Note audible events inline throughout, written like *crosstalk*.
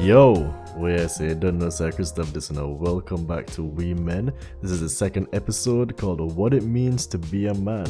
Yo, where I don't know Stuff this now. Welcome back to We Men. This is the second episode called What It Means to Be a Man.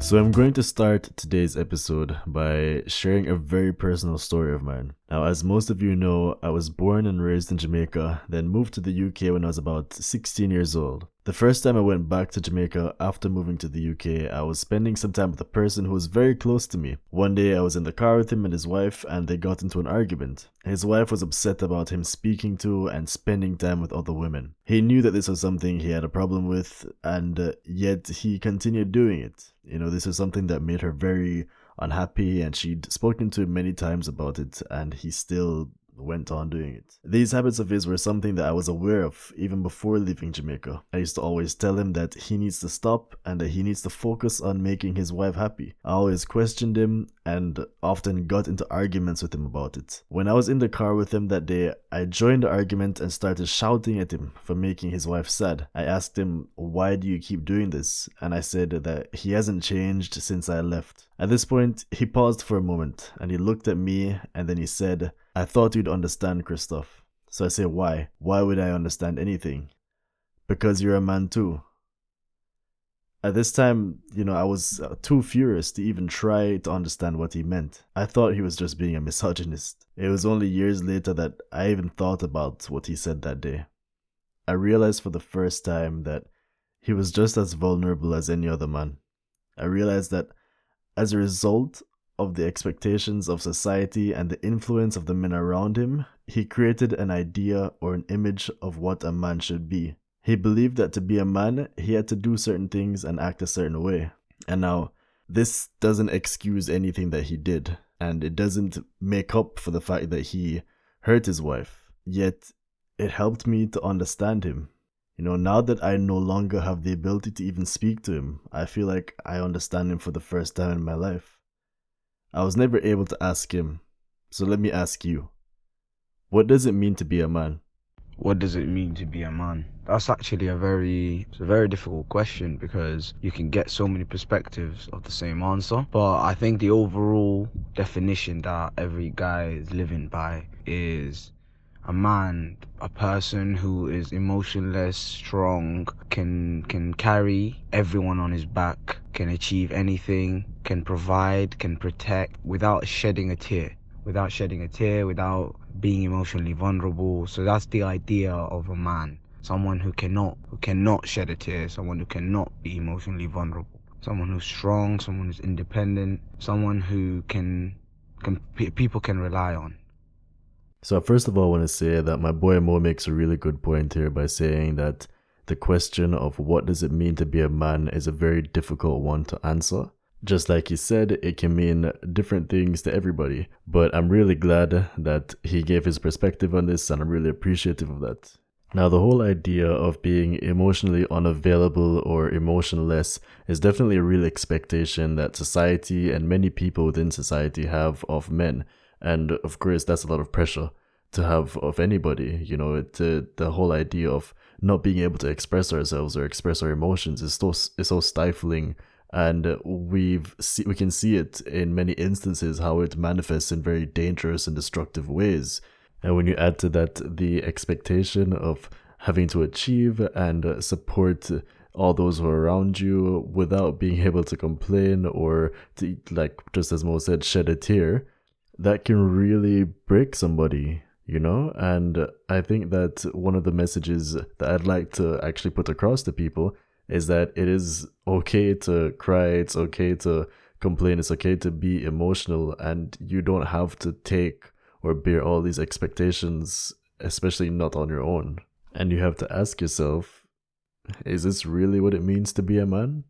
So I'm going to start today's episode by sharing a very personal story of mine. Now, as most of you know, I was born and raised in Jamaica, then moved to the UK when I was about 16 years old. The first time I went back to Jamaica after moving to the UK, I was spending some time with a person who was very close to me. One day I was in the car with him and his wife, and they got into an argument. His wife was upset about him speaking to and spending time with other women. He knew that this was something he had a problem with, and uh, yet he continued doing it. You know, this was something that made her very unhappy, and she'd spoken to him many times about it, and he still went on doing it. These habits of his were something that I was aware of even before leaving Jamaica. I used to always tell him that he needs to stop and that he needs to focus on making his wife happy. I always questioned him and often got into arguments with him about it. When I was in the car with him that day, I joined the argument and started shouting at him for making his wife sad. I asked him, Why do you keep doing this? And I said that he hasn't changed since I left. At this point, he paused for a moment and he looked at me and then he said, I thought you'd understand, Christoph. So I say, why? Why would I understand anything? Because you're a man too. At this time, you know, I was uh, too furious to even try to understand what he meant. I thought he was just being a misogynist. It was only years later that I even thought about what he said that day. I realized for the first time that he was just as vulnerable as any other man. I realized that as a result of the expectations of society and the influence of the men around him, he created an idea or an image of what a man should be. He believed that to be a man, he had to do certain things and act a certain way. And now, this doesn't excuse anything that he did, and it doesn't make up for the fact that he hurt his wife. Yet, it helped me to understand him. You know, now that I no longer have the ability to even speak to him, I feel like I understand him for the first time in my life. I was never able to ask him. So let me ask you. What does it mean to be a man? What does it mean to be a man? That's actually a very it's a very difficult question because you can get so many perspectives of the same answer. But I think the overall definition that every guy is living by is a man, a person who is emotionless, strong, can can carry everyone on his back, can achieve anything, can provide, can protect without shedding a tear, without shedding a tear, without being emotionally vulnerable. So that's the idea of a man. Someone who cannot who cannot shed a tear, someone who cannot be emotionally vulnerable. Someone who's strong, someone who's independent, someone who can can people can rely on. So, first of all, I want to say that my boy Mo makes a really good point here by saying that the question of what does it mean to be a man is a very difficult one to answer. Just like he said, it can mean different things to everybody, but I'm really glad that he gave his perspective on this and I'm really appreciative of that. Now, the whole idea of being emotionally unavailable or emotionless is definitely a real expectation that society and many people within society have of men, and of course that's a lot of pressure to have of anybody you know it, uh, the whole idea of not being able to express ourselves or express our emotions is so is so stifling. And we've see, we can see it in many instances how it manifests in very dangerous and destructive ways. And when you add to that the expectation of having to achieve and support all those who are around you without being able to complain or to like just as Mo said shed a tear that can really break somebody, you know? And I think that one of the messages that I'd like to actually put across to people is that it is okay to cry, it's okay to complain, it's okay to be emotional, and you don't have to take or bear all these expectations, especially not on your own. And you have to ask yourself, is this really what it means to be a man?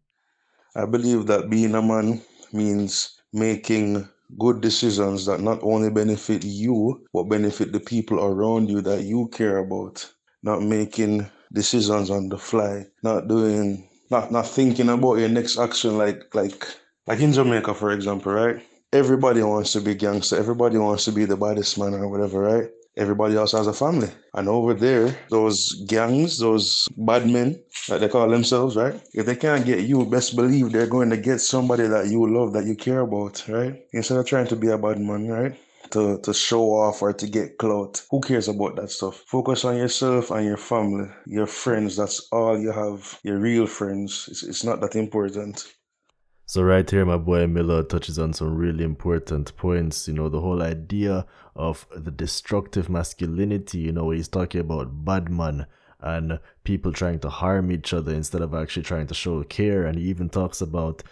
I believe that being a man means making good decisions that not only benefit you, but benefit the people around you that you care about. Not making decisions on the fly, not doing, not not thinking about your next action like like like in Jamaica, for example, right? Everybody wants to be gangster. Everybody wants to be the baddest man or whatever, right? Everybody else has a family. And over there, those gangs, those bad men that they call themselves, right? If they can't get you, best believe they're going to get somebody that you love, that you care about, right? Instead of trying to be a bad man, right? to, to show off or to get clout. Who cares about that stuff? Focus on yourself and your family, your friends. That's all you have. Your real friends. It's, it's not that important. So right here, my boy Miller touches on some really important points. You know, the whole idea of the destructive masculinity. You know, he's talking about bad man and people trying to harm each other instead of actually trying to show care. And he even talks about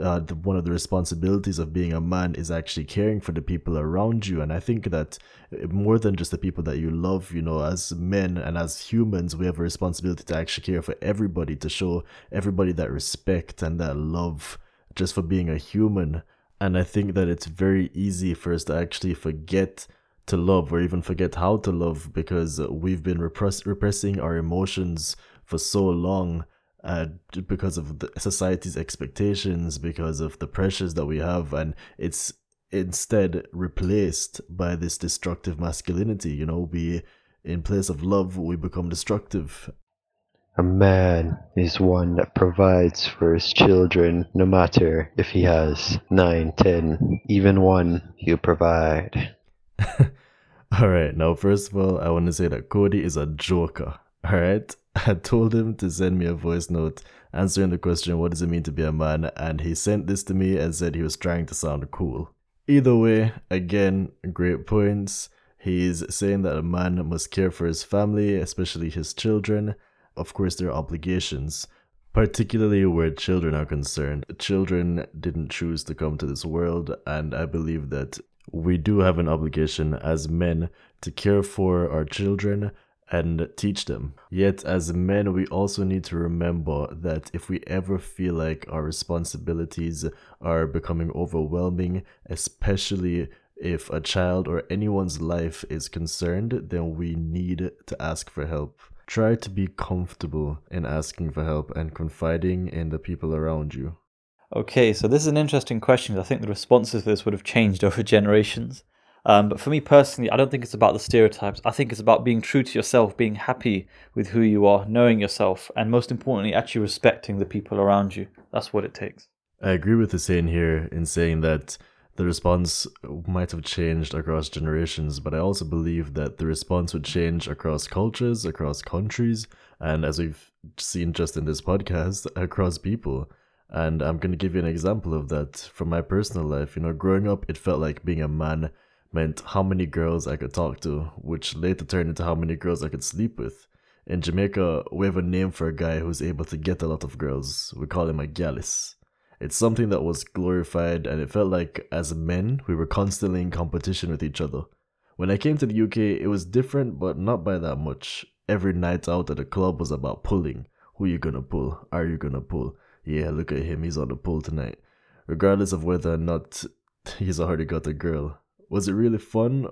uh, the, one of the responsibilities of being a man is actually caring for the people around you. And I think that uh, more than just the people that you love, you know, as men and as humans, we have a responsibility to actually care for everybody, to show everybody that respect and that love just for being a human. And I think that it's very easy for us to actually forget to love or even forget how to love because we've been repress- repressing our emotions for so long uh, because of the society's expectations, because of the pressures that we have, and it's instead replaced by this destructive masculinity. You know, we, in place of love, we become destructive. A man is one that provides for his children, no matter if he has nine, ten, even one, he'll provide. *laughs* all right, now, first of all, I want to say that Cody is a joker. All right. *laughs* I told him to send me a voice note answering the question, What does it mean to be a man? And he sent this to me and said he was trying to sound cool. Either way, again, great points. He's saying that a man must care for his family, especially his children. Of course, their obligations, particularly where children are concerned. Children didn't choose to come to this world, and I believe that we do have an obligation as men to care for our children and teach them. Yet, as men, we also need to remember that if we ever feel like our responsibilities are becoming overwhelming, especially if a child or anyone's life is concerned, then we need to ask for help. Try to be comfortable in asking for help and confiding in the people around you. Okay, so this is an interesting question. I think the responses to this would have changed *laughs* over generations. Um, but for me personally, I don't think it's about the stereotypes. I think it's about being true to yourself, being happy with who you are, knowing yourself, and most importantly, actually respecting the people around you. That's what it takes. I agree with Hussein here in saying that the response might have changed across generations, but I also believe that the response would change across cultures, across countries, and as we've seen just in this podcast, *laughs* across people. And I'm going to give you an example of that from my personal life. You know, growing up, it felt like being a man meant how many girls I could talk to, which later turned into how many girls I could sleep with. In Jamaica, we have a name for a guy who's able to get a lot of girls. We call him a gallis. It's something that was glorified, and it felt like as men, we were constantly in competition with each other. When I came to the UK, it was different, but not by that much. Every night out at the club was about pulling. Who you gonna pull? Are you gonna pull? Yeah, look at him, he's on the pull tonight. Regardless of whether or not *laughs* he's already got a girl was it really fun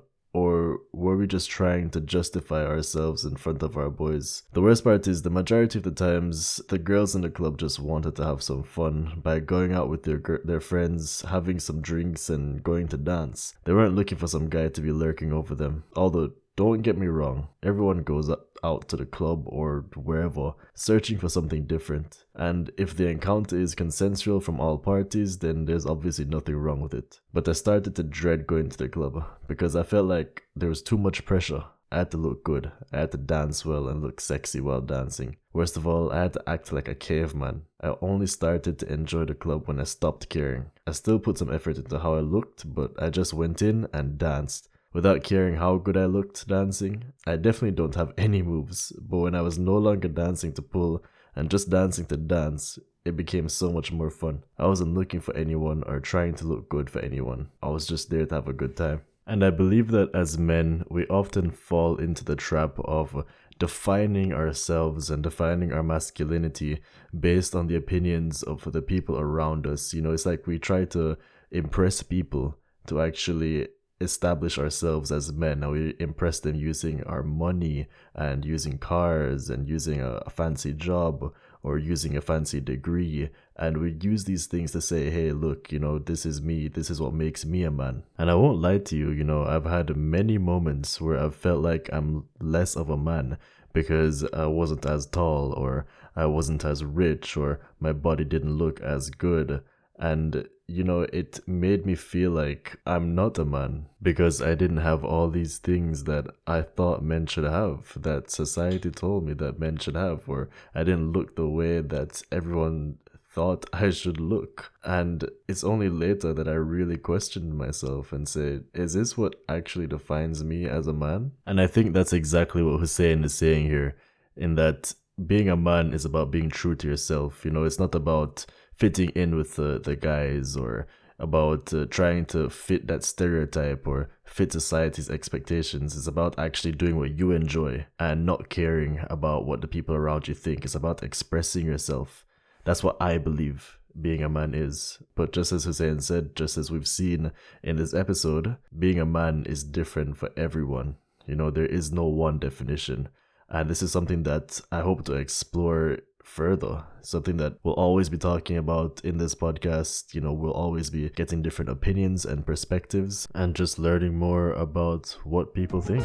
were we just trying to justify ourselves in front of our boys? The worst part is the majority of the times the girls in the club just wanted to have some fun by going out with their their friends, having some drinks and going to dance. They weren't looking for some guy to be lurking over them. Although don't get me wrong, everyone goes out to the club or wherever searching for something different. And if the encounter is consensual from all parties, then there's obviously nothing wrong with it. But I started to dread going to the club because I felt like there was too much pressure. I had to look good, I had to dance well and look sexy while dancing. Worst of all, I had to act like a caveman. I only started to enjoy the club when I stopped caring. I still put some effort into how I looked, but I just went in and danced without caring how good I looked dancing. I definitely don't have any moves, but when I was no longer dancing to pull and just dancing to dance, it became so much more fun. I wasn't looking for anyone or trying to look good for anyone. I was just there to have a good time. And I believe that as men, we often fall into the trap of defining ourselves and defining our masculinity based on the opinions of the people around us. You know, it's like we try to impress people to actually establish ourselves as men. And we impress them using our money and using cars and using a, a, fancy job or using a fancy degree. And we use these things to say hey look you know this is me. This is what makes me a man. And i won't lie to you you know i've had many moments where i've felt like i'm less of a man because i wasn't as tall or i wasn't as rich or my body didn't look as good. And you know, it made me feel like I'm not a man because I didn't have all these things that I thought men should have, that society told me that men should have, or I didn't look the way that everyone thought *laughs* I should look. And it's only later that I really questioned myself and said, is this what actually defines me as a man? And I think that's exactly what Hussein is saying here, in that being a man is about being true to yourself. You know, it's not about fitting in with the, the guys or about uh, trying to fit that stereotype or fit society's expectations. It's about actually doing what you enjoy and not caring about what the people around you think. It's about expressing yourself. That's what I believe being a man is. But just as Hussein said, just as we've seen in this episode, being a man is different for everyone. You know, there is no one definition. And this is something that I hope to explore further. Something that we'll always be talking about in this podcast. You know, we'll always be getting different opinions and perspectives and just learning more about what people think.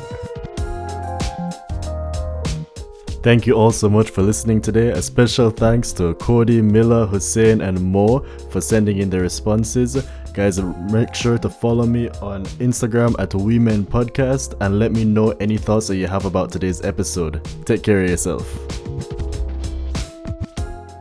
Thank you all so much for listening today. A special thanks to Cody, Miller, Hussein, and Mo for sending in their responses. Guys, make sure to follow me on Instagram at Women Podcast and let me know any thoughts that you have about today's episode. Take care of yourself.